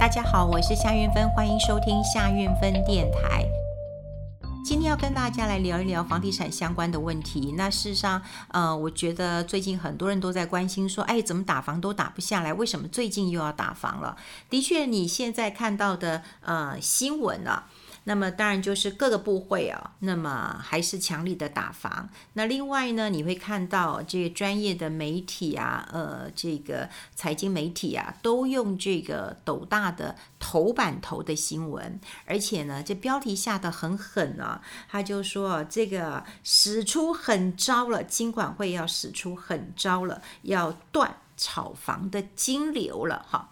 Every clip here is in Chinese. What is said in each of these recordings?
大家好，我是夏运芬，欢迎收听夏运芬电台。今天要跟大家来聊一聊房地产相关的问题。那事实上，呃，我觉得最近很多人都在关心说，哎，怎么打房都打不下来？为什么最近又要打房了？的确，你现在看到的呃新闻啊。那么当然就是各个部会啊，那么还是强力的打房。那另外呢，你会看到这个专业的媒体啊，呃，这个财经媒体啊，都用这个斗大的头版头的新闻，而且呢，这标题下得很狠啊，他就说这个使出狠招了，金管会要使出狠招了，要断炒房的金流了，哈。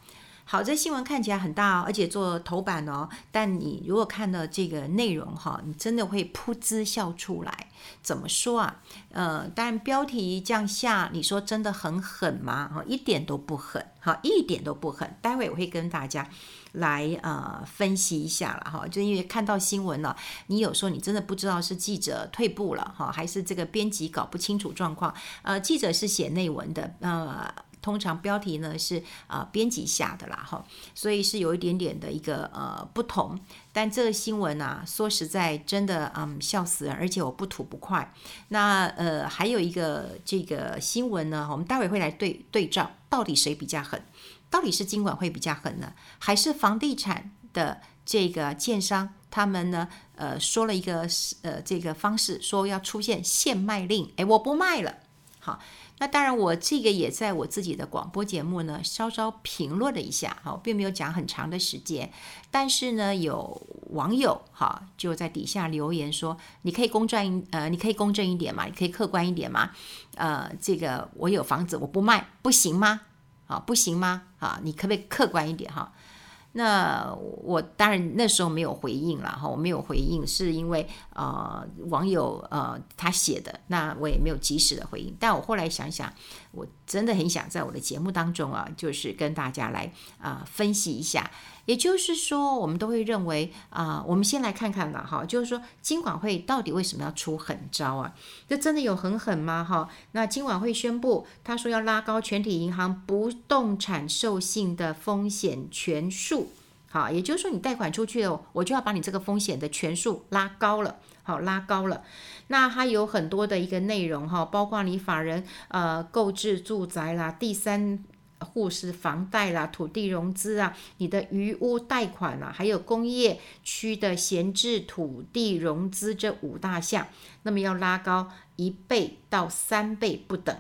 好，这新闻看起来很大哦，而且做头版哦。但你如果看到这个内容哈，你真的会噗嗤笑出来。怎么说啊？呃，当然标题这样下，你说真的很狠吗？哈，一点都不狠，哈，一点都不狠。待会我会跟大家来呃分析一下了哈。就因为看到新闻了，你有时候你真的不知道是记者退步了哈，还是这个编辑搞不清楚状况。呃，记者是写内文的，呃。通常标题呢是啊、编辑下的啦哈，所以是有一点点的一个呃不同。但这个新闻啊，说实在真的嗯笑死人，而且我不吐不快。那呃还有一个这个新闻呢，我们待会会来对对照，到底谁比较狠？到底是金管会比较狠呢，还是房地产的这个建商他们呢呃说了一个呃这个方式，说要出现限卖令，哎我不卖了，好。那当然，我这个也在我自己的广播节目呢，稍稍评论了一下，哈，并没有讲很长的时间。但是呢，有网友哈就在底下留言说：“你可以公正，呃，你可以公正一点嘛，你可以客观一点嘛，呃，这个我有房子我不卖，不行吗？啊，不行吗？啊，你可不可以客观一点哈？”那我当然那时候没有回应了哈，我没有回应是因为呃网友呃他写的，那我也没有及时的回应。但我后来想想，我真的很想在我的节目当中啊，就是跟大家来啊、分析一下。也就是说，我们都会认为啊、我们先来看看吧，哈，就是说金管会到底为什么要出狠招啊？这真的有很狠吗？哈，那金管会宣布，他说要拉高全体银行不动产授信的风险权数，好，也就是说你贷款出去了，我就要把你这个风险的权数拉高了，好，拉高了。那它有很多的一个内容哈，包括你法人呃购置住宅啦，第三。户是房贷啦、土地融资啊、你的余屋贷款啊，还有工业区的闲置土地融资这五大项，那么要拉高一倍到三倍不等。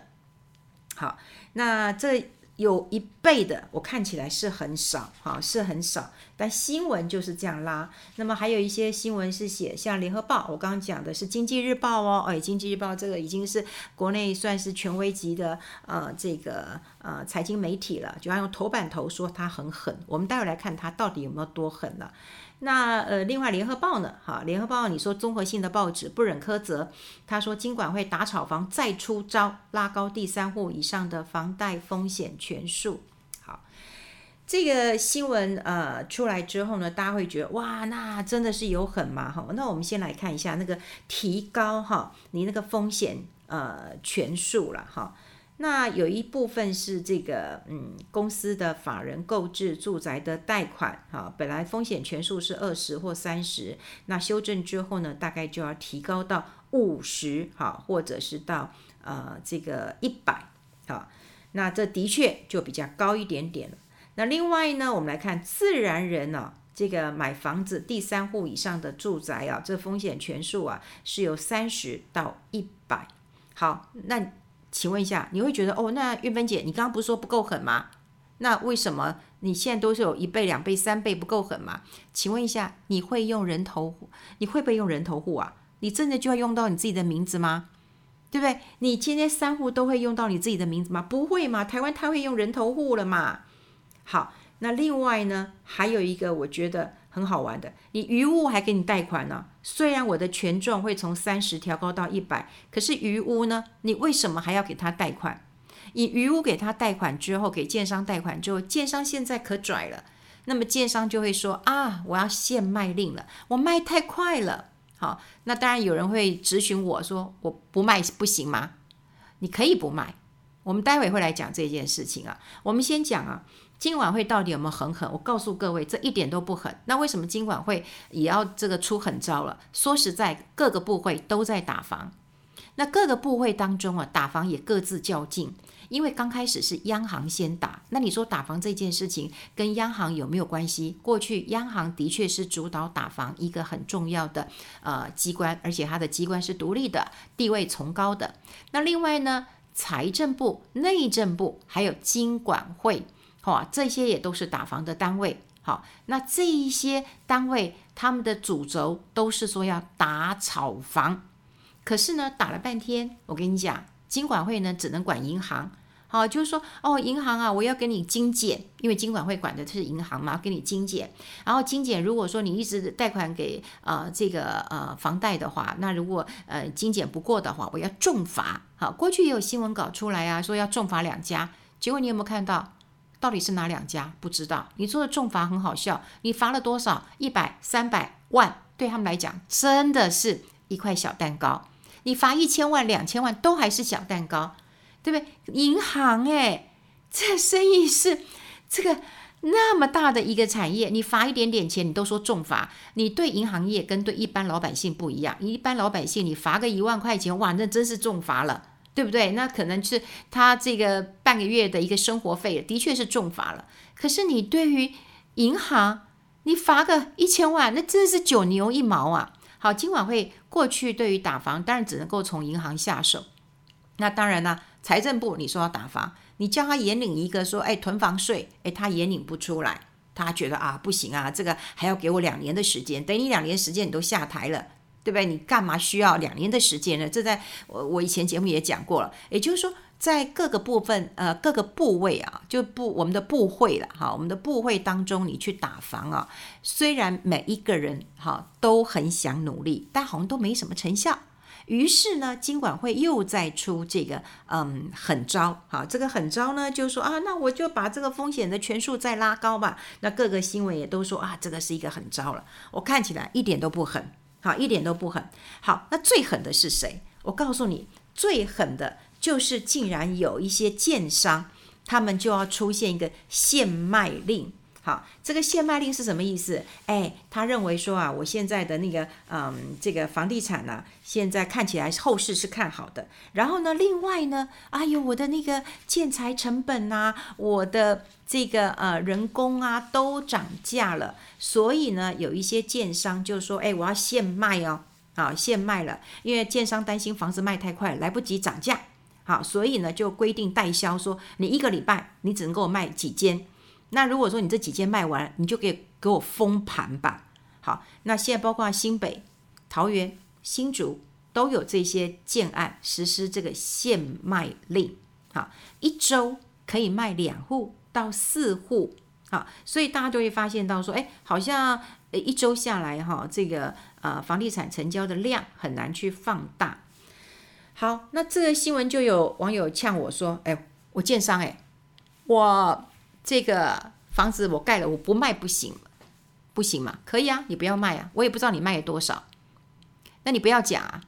好，那这。有一倍的，我看起来是很少，哈，是很少。但新闻就是这样拉。那么还有一些新闻是写像联合报，我刚刚讲的是经济日报哦，哎，经济日报这个已经是国内算是权威级的呃这个呃财经媒体了，就要用头版头说它很狠。我们待会来看它到底有没有多狠了。那呃，另外联合报呢？哈，联合报你说综合性的报纸不忍苛责，他说金管会打炒房再出招，拉高第三户以上的房贷风险权数。好，这个新闻呃出来之后呢，大家会觉得哇，那真的是有狠吗？哈，那我们先来看一下那个提高哈，你那个风险呃权数了哈。那有一部分是这个，嗯，公司的法人购置住宅的贷款，哈，本来风险权数是二十或三十，那修正之后呢，大概就要提高到五十，哈，或者是到呃这个一百，好，那这的确就比较高一点点了。那另外呢，我们来看自然人呢，这个买房子第三户以上的住宅啊，这风险权数啊是由三十到一百，好，那。请问一下，你会觉得哦？那韵芬姐，你刚刚不是说不够狠吗？那为什么你现在都是有一倍、两倍、三倍不够狠吗？请问一下，你会用人头？你会不会用人头户啊？你真的就要用到你自己的名字吗？对不对？你今天三户都会用到你自己的名字吗？不会嘛？台湾太会用人头户了嘛？好，那另外呢，还有一个我觉得。很好玩的，你余屋还给你贷款呢？虽然我的权重会从三十调高到一百，可是余屋呢？你为什么还要给他贷款？你余屋给他贷款之后，给建商贷款之后，建商现在可拽了，那么建商就会说啊，我要限卖令了，我卖太快了。好，那当然有人会质询我说，我不卖不行吗？你可以不卖，我们待会会来讲这件事情啊。我们先讲啊，金管会到底有没有很狠？我告诉各位，这一点都不狠。那为什么金管会也要这个出狠招了？说实在，各个部会都在打房。那各个部会当中啊，打房也各自较劲。因为刚开始是央行先打，那你说打房这件事情跟央行有没有关系？过去央行的确是主导打房一个很重要的呃机关，而且它的机关是独立的，地位崇高的。那另外呢，财政部、内政部还有金管会，好，这些也都是打房的单位。好，那这一些单位他们的主轴都是说要打炒房，可是呢，打了半天，我跟你讲。金管会呢，只能管银行，好，就是说，哦，银行啊，我要给你精简，因为金管会管的是银行嘛，给你精简。然后精简，如果说你一直贷款给呃这个呃房贷的话，那如果呃精简不过的话，我要重罚。好，过去也有新闻稿出来啊，说要重罚两家，结果你有没有看到？到底是哪两家？不知道。你说的重罚很好笑，你罚了多少？一百、三百万，对他们来讲，真的是一块小蛋糕。你罚一千万、两千万都还是小蛋糕，对不对？银行哎，这生意是这个那么大的一个产业，你罚一点点钱，你都说重罚。你对银行业跟对一般老百姓不一样，一般老百姓你罚个一万块钱，哇，那真是重罚了，对不对？那可能是他这个半个月的一个生活费，的确是重罚了。可是你对于银行，你罚个一千万，那真的是九牛一毛啊！好，今晚会过去对于打房，当然只能够从银行下手。那当然呢，财政部你说要打房，你叫他严领一个说，哎，囤房税，哎，他也领不出来，他觉得啊，不行啊，这个还要给我两年的时间，等你两年时间你都下台了，对不对？你干嘛需要两年的时间呢？这在我我以前节目也讲过了，也就是说。在各个部分，呃，各个部位啊，就部我们的部会了哈，我们的部会当中，你去打房啊，虽然每一个人哈都很想努力，但好像都没什么成效。于是呢，金管会又再出这个嗯狠招，好，这个狠招呢，就说啊，那我就把这个风险的权数再拉高吧。那各个新闻也都说啊，这个是一个狠招了。我看起来一点都不狠，好，一点都不狠。好，那最狠的是谁？我告诉你，最狠的。就是竟然有一些建商，他们就要出现一个限卖令。好，这个限卖令是什么意思？哎，他认为说啊，我现在的那个嗯，这个房地产呢、现在看起来后市是看好的。然后呢，另外呢，哎呦，我的那个建材成本啊，我的这个呃人工啊都涨价了。所以呢，有一些建商就说，哎，我要限卖哦，啊，限卖了，因为建商担心房子卖太快，来不及涨价。好，所以呢，就规定代销说，你一个礼拜你只能给我卖几间。那如果说你这几间卖完，你就给给我封盘吧。好，那现在包括新北、桃园、新竹都有这些建案实施这个限卖令。好，一周可以卖两户到四户。好，所以大家就会发现到说，哎，好像一周下来哈，这个呃房地产成交的量很难去放大。好，那这个新闻就有网友呛我说：“哎，我建商哎，我这个房子我盖了，我不卖不行，不行嘛？可以啊，你不要卖啊，我也不知道你卖了多少，那你不要讲啊。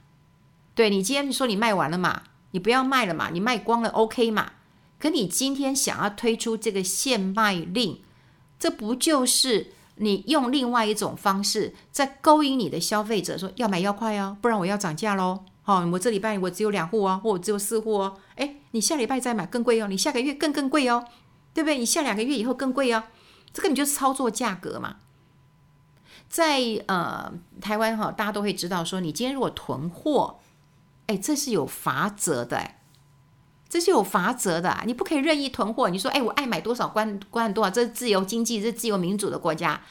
对，你今天说你卖完了嘛，你不要卖了嘛，你卖光了 OK 嘛？可你今天想要推出这个限卖令，这不就是你用另外一种方式在勾引你的消费者，说要买要快哦，不然我要涨价喽。”好，我这礼拜我只有两户哦，或我只有四户哦。哎，你下礼拜再买更贵哦，你下个月更更贵哦，对不对？你下两个月以后更贵哦，这个你就是操作价格嘛。在呃台湾哈，大家都会知道说，你今天如果囤货，哎，这是有罚则的，这是有罚则的，你不可以任意囤货。你说，哎，我爱买多少关关多少，这是自由经济，这是自由民主的国家，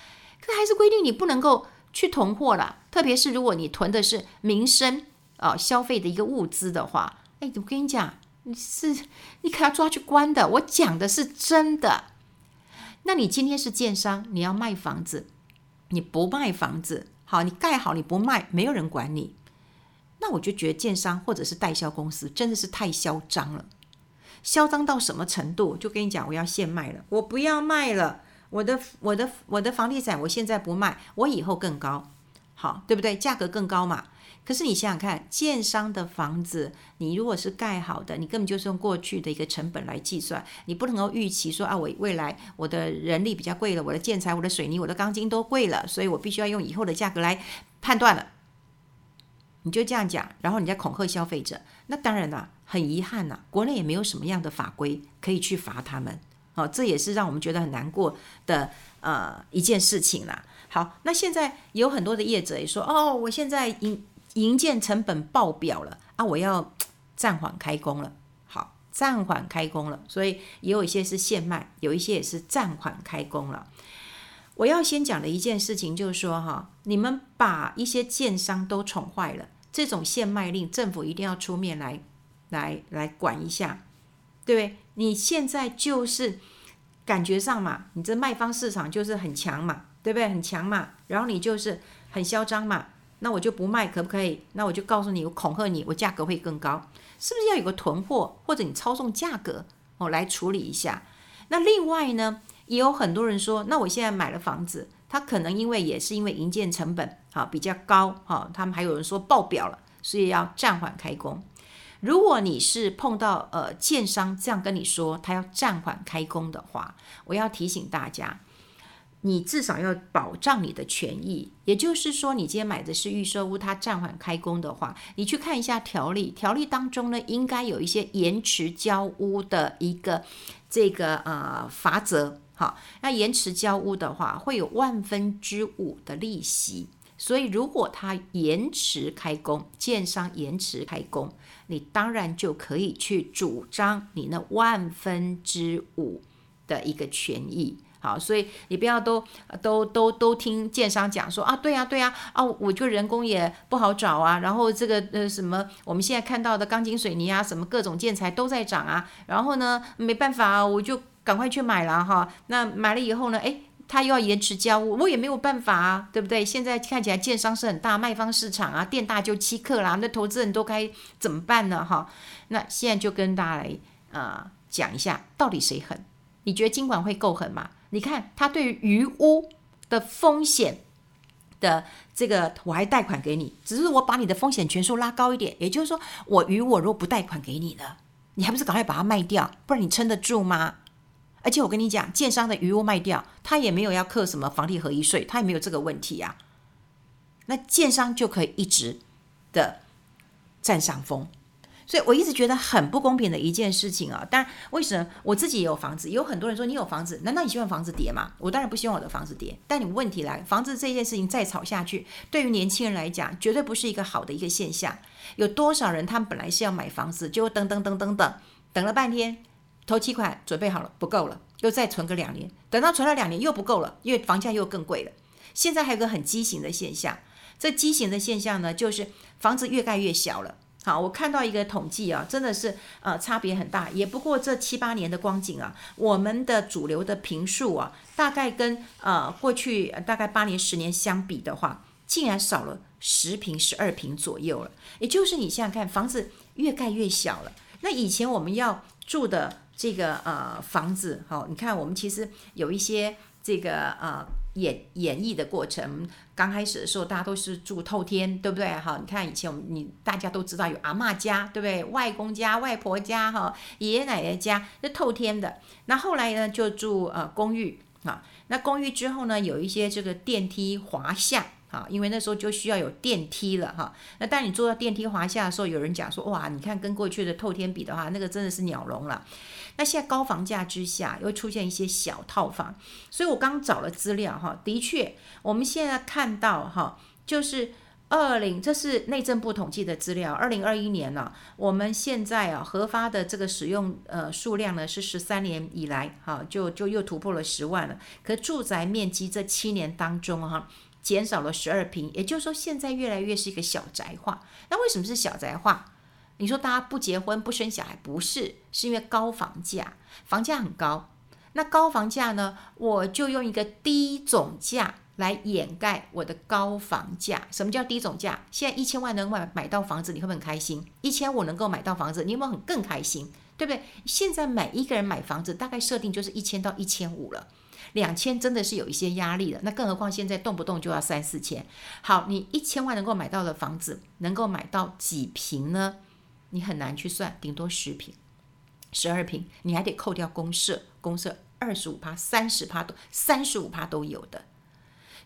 可还是规定你不能够去囤货了。特别是如果你囤的是民生。啊、哦，消费的一个物资的话，哎，我跟你讲，是你可要抓去关的。我讲的是真的。那你今天是建商，你要卖房子，你不卖房子，好，你盖好你不卖，没有人管你。那我就觉得建商或者是代销公司真的是太嚣张了，嚣张到什么程度？就跟你讲，我要现卖了，我不要卖了，我的我的我的房地产，我现在不卖，我以后更高。好，对不对？价格更高嘛。可是你想想看，建商的房子，你如果是盖好的，你根本就是用过去的一个成本来计算，你不能够预期说啊，我未来我的人力比较贵了，我的建材、我的水泥、我的钢筋都贵了，所以我必须要用以后的价格来判断了。你就这样讲，然后你再恐吓消费者，那当然了，很遗憾呐，国内也没有什么样的法规可以去罚他们，哦，这也是让我们觉得很难过的呃一件事情啦。好，那现在有很多的业者也说，哦，我现在营营建成本爆表了啊，我要暂缓开工了。好，暂缓开工了，所以也有一些是现卖，有一些也是暂缓开工了。我要先讲的一件事情就是说，哈，你们把一些建商都宠坏了，这种限卖令，政府一定要出面来，来，来管一下，对不对？你现在就是感觉上嘛，你这卖方市场就是很强嘛，对不对？很强嘛，然后你就是很嚣张嘛，那我就不卖，可不可以？那我就告诉你，我恐吓你，我价格会更高，是不是要有个囤货，或者你操纵价格哦来处理一下？那另外呢？也有很多人说，那我现在买了房子，他可能因为也是因为营建成本啊比较高哈，他们还有人说爆表了，所以要暂缓开工。如果你是碰到呃建商这样跟你说他要暂缓开工的话，我要提醒大家，你至少要保障你的权益。也就是说，你今天买的是预售屋，它暂缓开工的话，你去看一下条例，条例当中呢应该有一些延迟交屋的一个这个呃法则。好，那延迟交屋的话，会有万分之五的利息。所以，如果他延迟开工，建商延迟开工，你当然就可以去主张你那万分之五的一个权益。好，所以你不要都都都都听建商讲说啊，对呀、啊、对呀啊，啊，我就人工也不好找啊，然后这个呃什么，我们现在看到的钢筋水泥啊，什么各种建材都在涨啊，然后呢，没办法啊，我就。赶快去买了哈，那买了以后呢？诶，他又要延迟交，我也没有办法啊，对不对？现在看起来建商是很大，卖方市场啊，店大就欺客啦，那投资人都该怎么办呢？哈，那现在就跟大家来啊、讲一下，到底谁狠？你觉得金管会够狠吗？你看他对于余屋的风险的这个，我还贷款给你，只是我把你的风险权数拉高一点，也就是说，我余我如果不贷款给你了，你还不是赶快把它卖掉，不然你撑得住吗？而且我跟你讲，建商的余屋卖掉，他也没有要课什么房地合一税，他也没有这个问题啊。那建商就可以一直的占上风，所以我一直觉得很不公平的一件事情啊。当然，为什么我自己也有房子？有很多人说你有房子，难道你希望房子跌吗？我当然不希望我的房子跌。但你问题来，房子这件事情再炒下去，对于年轻人来讲，绝对不是一个好的一个现象。有多少人他们本来是要买房子，就等等等等等，等了半天。头期款准备好了，不够了，又再存个两年，等到存了两年又不够了，因为房价又更贵了。现在还有个很畸形的现象，这畸形的现象呢，就是房子越盖越小了。好，我看到一个统计啊，真的是呃差别很大，也不过这七八年的光景啊，我们的主流的坪数啊，大概跟呃过去大概八年十年相比的话，竟然少了十坪十二坪左右了。也就是你想想看，房子越盖越小了。那以前我们要住的。这个呃房子，好，你看我们其实有一些这个呃演演绎的过程。刚开始的时候，大家都是住透天，对不对？哈，你看以前我们你大家都知道有阿嬷家，对不对？外公家、外婆家，哈，爷爷奶奶家是透天的。那后来呢，就住呃公寓啊。那公寓之后呢，有一些这个电梯华厦。好，因为那时候就需要有电梯了哈。那当你坐到电梯滑下的时候，有人讲说，哇，你看跟过去的透天比的话，那个真的是鸟笼了。那现在高房价之下，又出现一些小套房，所以我刚找了资料哈，的确，我们现在看到哈，就是二零，这是内政部统计的资料，二零二一年呢，我们现在啊核发的这个使用呃数量呢是十三年以来哈，就就又突破了十万了。可住宅面积这七年当中哈。减少了十二平，也就是说，现在越来越是一个小宅化。那为什么是小宅化？你说大家不结婚不生小孩，不是，是因为高房价，房价很高。那高房价呢，我就用一个低总价来掩盖我的高房价。什么叫低总价？现在一千万能买买到房子，你会不会很开心？一千五能够买到房子，你有没有很更开心？对不对？现在每一个人买房子大概设定就是一千到一千五了。两千真的是有一些压力了。那更何况现在动不动就要三四千。好，你一千万能够买到的房子，能够买到几平呢？你很难去算，顶多十瓶、十二瓶，你还得扣掉公社，公社二十五趴、三十趴都三十五趴都有的。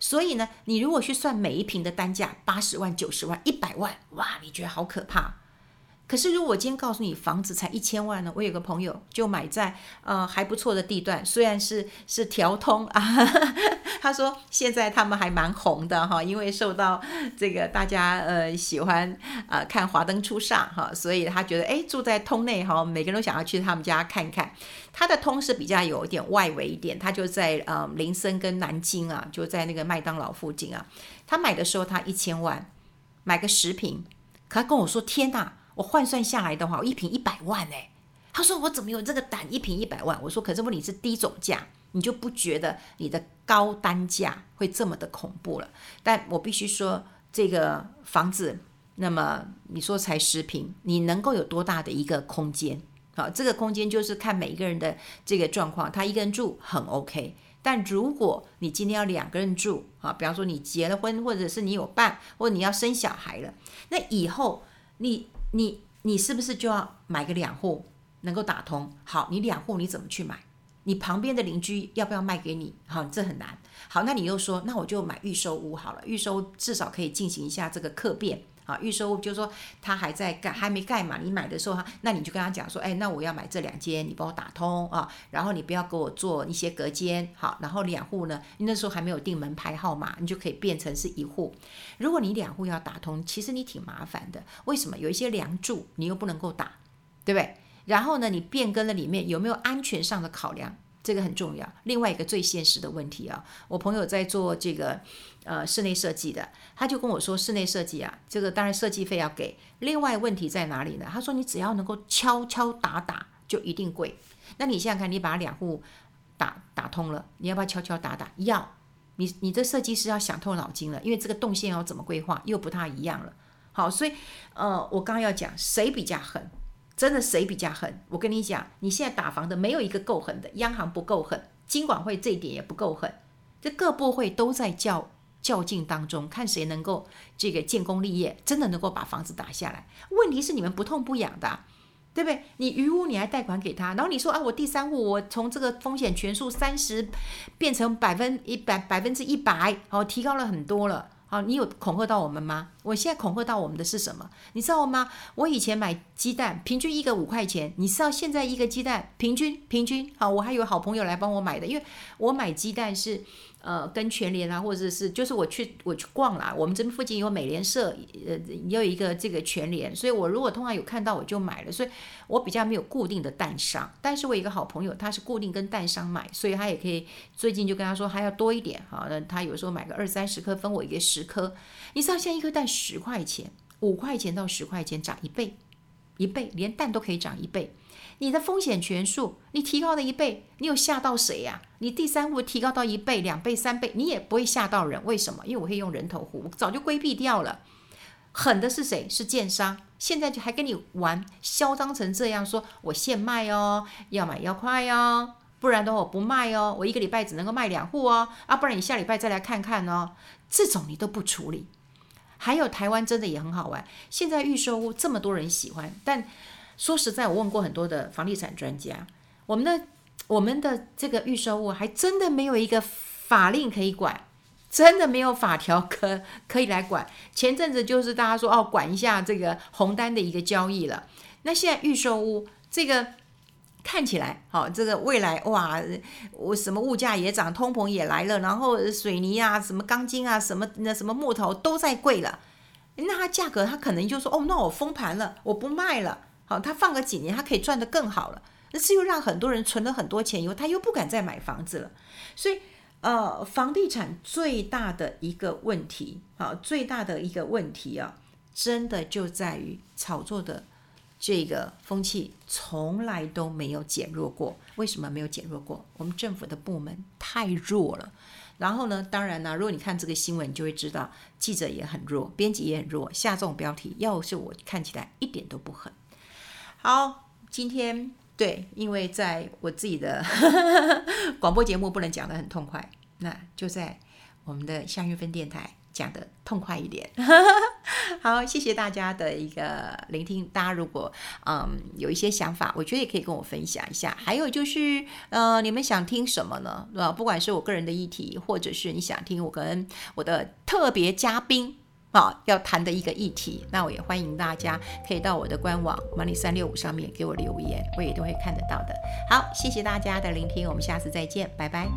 所以呢，你如果去算每一瓶的单价八十万、九十万、一百万，哇，你觉得好可怕。可是，如果我今天告诉你房子才一千万呢？我有个朋友就买在呃还不错的地段，虽然是是条通啊，他说现在他们还蛮红的哈，因为受到这个大家呃喜欢啊、呃、看华灯初上哈，所以他觉得哎住在通内哈，每个人都想要去他们家看看。他的通是比较有一点外围一点，他就在呃林森跟南京啊，就在那个麦当劳附近啊。他买的时候他一千万买个十平，可他跟我说天哪！我换算下来的话，我一坪一百万哎。他说我怎么有这个胆一坪一百万？我说可是问题是低总价，你就不觉得你的高单价会这么的恐怖了？但我必须说，这个房子，那么你说才十平，你能够有多大的一个空间？好，这个空间就是看每一个人的这个状况。他一个人住很 OK，但如果你今天要两个人住啊，比方说你结了婚，或者是你有伴，或者你要生小孩了，那以后你。你你是不是就要买个两户能够打通？好，你两户你怎么去买？你旁边的邻居要不要卖给你？好，这很难。好，那你又说，那我就买预售屋好了，预售至少可以进行一下这个客变。啊，预售屋就是说他还在盖，还没盖嘛。你买的时候哈，那你就跟他讲说，哎，那我要买这两间，你帮我打通啊。然后你不要给我做一些隔间，好。然后两户呢，那时候还没有定门牌号码，你就可以变成是一户。如果你两户要打通，其实你挺麻烦的。为什么？有一些梁柱你又不能够打，对不对？然后呢，你变更了里面有没有安全上的考量？这个很重要。另外一个最现实的问题啊，我朋友在做这个呃室内设计的，他就跟我说，室内设计啊，这个当然设计费要给。另外问题在哪里呢？他说你只要能够敲敲打打就一定贵。那你想想看，你把两户打打通了，你要不要敲敲打打？要。你你这设计师要想透脑筋了，因为这个动线要怎么规划又不太一样了。好，所以呃，我刚刚要讲谁比较狠。真的谁比较狠？我跟你讲，你现在打房的没有一个够狠的，央行不够狠，金管会这一点也不够狠，这各部会都在较较劲当中，看谁能够这个建功立业，真的能够把房子打下来。问题是你们不痛不痒的，对不对？你余屋你还贷款给他，然后你说啊，我第三户我从这个风险权数三十变成百分一百百分之一百，好，提高了很多了。好，你有恐吓到我们吗？我现在恐吓到我们的是什么？你知道吗？我以前买鸡蛋，平均一个五块钱。你知道现在一个鸡蛋平均平均？好，我还有好朋友来帮我买的，因为我买鸡蛋是。呃，跟全联啊，或者是就是我去我去逛啦，我们这附近有美联社，呃，也有一个这个全联，所以我如果通常有看到我就买了，所以我比较没有固定的蛋商，但是我一个好朋友，他是固定跟蛋商买，所以他也可以最近就跟他说还要多一点，好，那他有时候买个二三十颗，分我一个十颗，你知道现在一颗蛋十块钱，五块钱到十块钱涨一倍，一倍连蛋都可以涨一倍。你的风险权数，你提高了一倍，你有吓到谁呀？你第三户提高到一倍、两倍、三倍，你也不会吓到人。为什么？因为我会用人头户，我早就规避掉了。狠的是谁？是建商。现在就还跟你玩，嚣张成这样，说我现卖哦，要买要快哦，不然的话我不卖哦，我一个礼拜只能够卖两户哦，啊，不然你下礼拜再来看看哦。这种你都不处理。还有台湾真的也很好玩，现在预售屋这么多人喜欢，但。说实在，我问过很多的房地产专家，我们的我们的这个预售屋还真的没有一个法令可以管，真的没有法条可 可以来管。前阵子就是大家说哦，管一下这个红单的一个交易了。那现在预售屋这个看起来好，这个未来哇，我什么物价也涨，通膨也来了，然后水泥啊、什么钢筋啊、什么那什么木头都在贵了，那它价格它可能就说哦，那我封盘了，我不卖了。好，他放个几年，他可以赚得更好了。那是又让很多人存了很多钱以后，他又不敢再买房子了。所以，呃，房地产最大的一个问题，好，最大的一个问题啊，真的就在于炒作的这个风气从来都没有减弱过。为什么没有减弱过？我们政府的部门太弱了。然后呢，当然呢，如果你看这个新闻，你就会知道记者也很弱，编辑也很弱，下这种标题，要是我看起来一点都不狠。好，今天对，因为在我自己的 广播节目不能讲得很痛快，那就在我们的夏韵芬电台讲得痛快一点。好，谢谢大家的一个聆听。大家如果嗯有一些想法，我觉得也可以跟我分享一下。还有就是呃，你们想听什么呢？呃，不管是我个人的议题，或者是你想听我跟我的特别嘉宾。啊，要谈的一个议题，那我也欢迎大家可以到我的官网 money 三六五上面给我留言，我也都会看得到的。好，谢谢大家的聆听，我们下次再见，拜拜。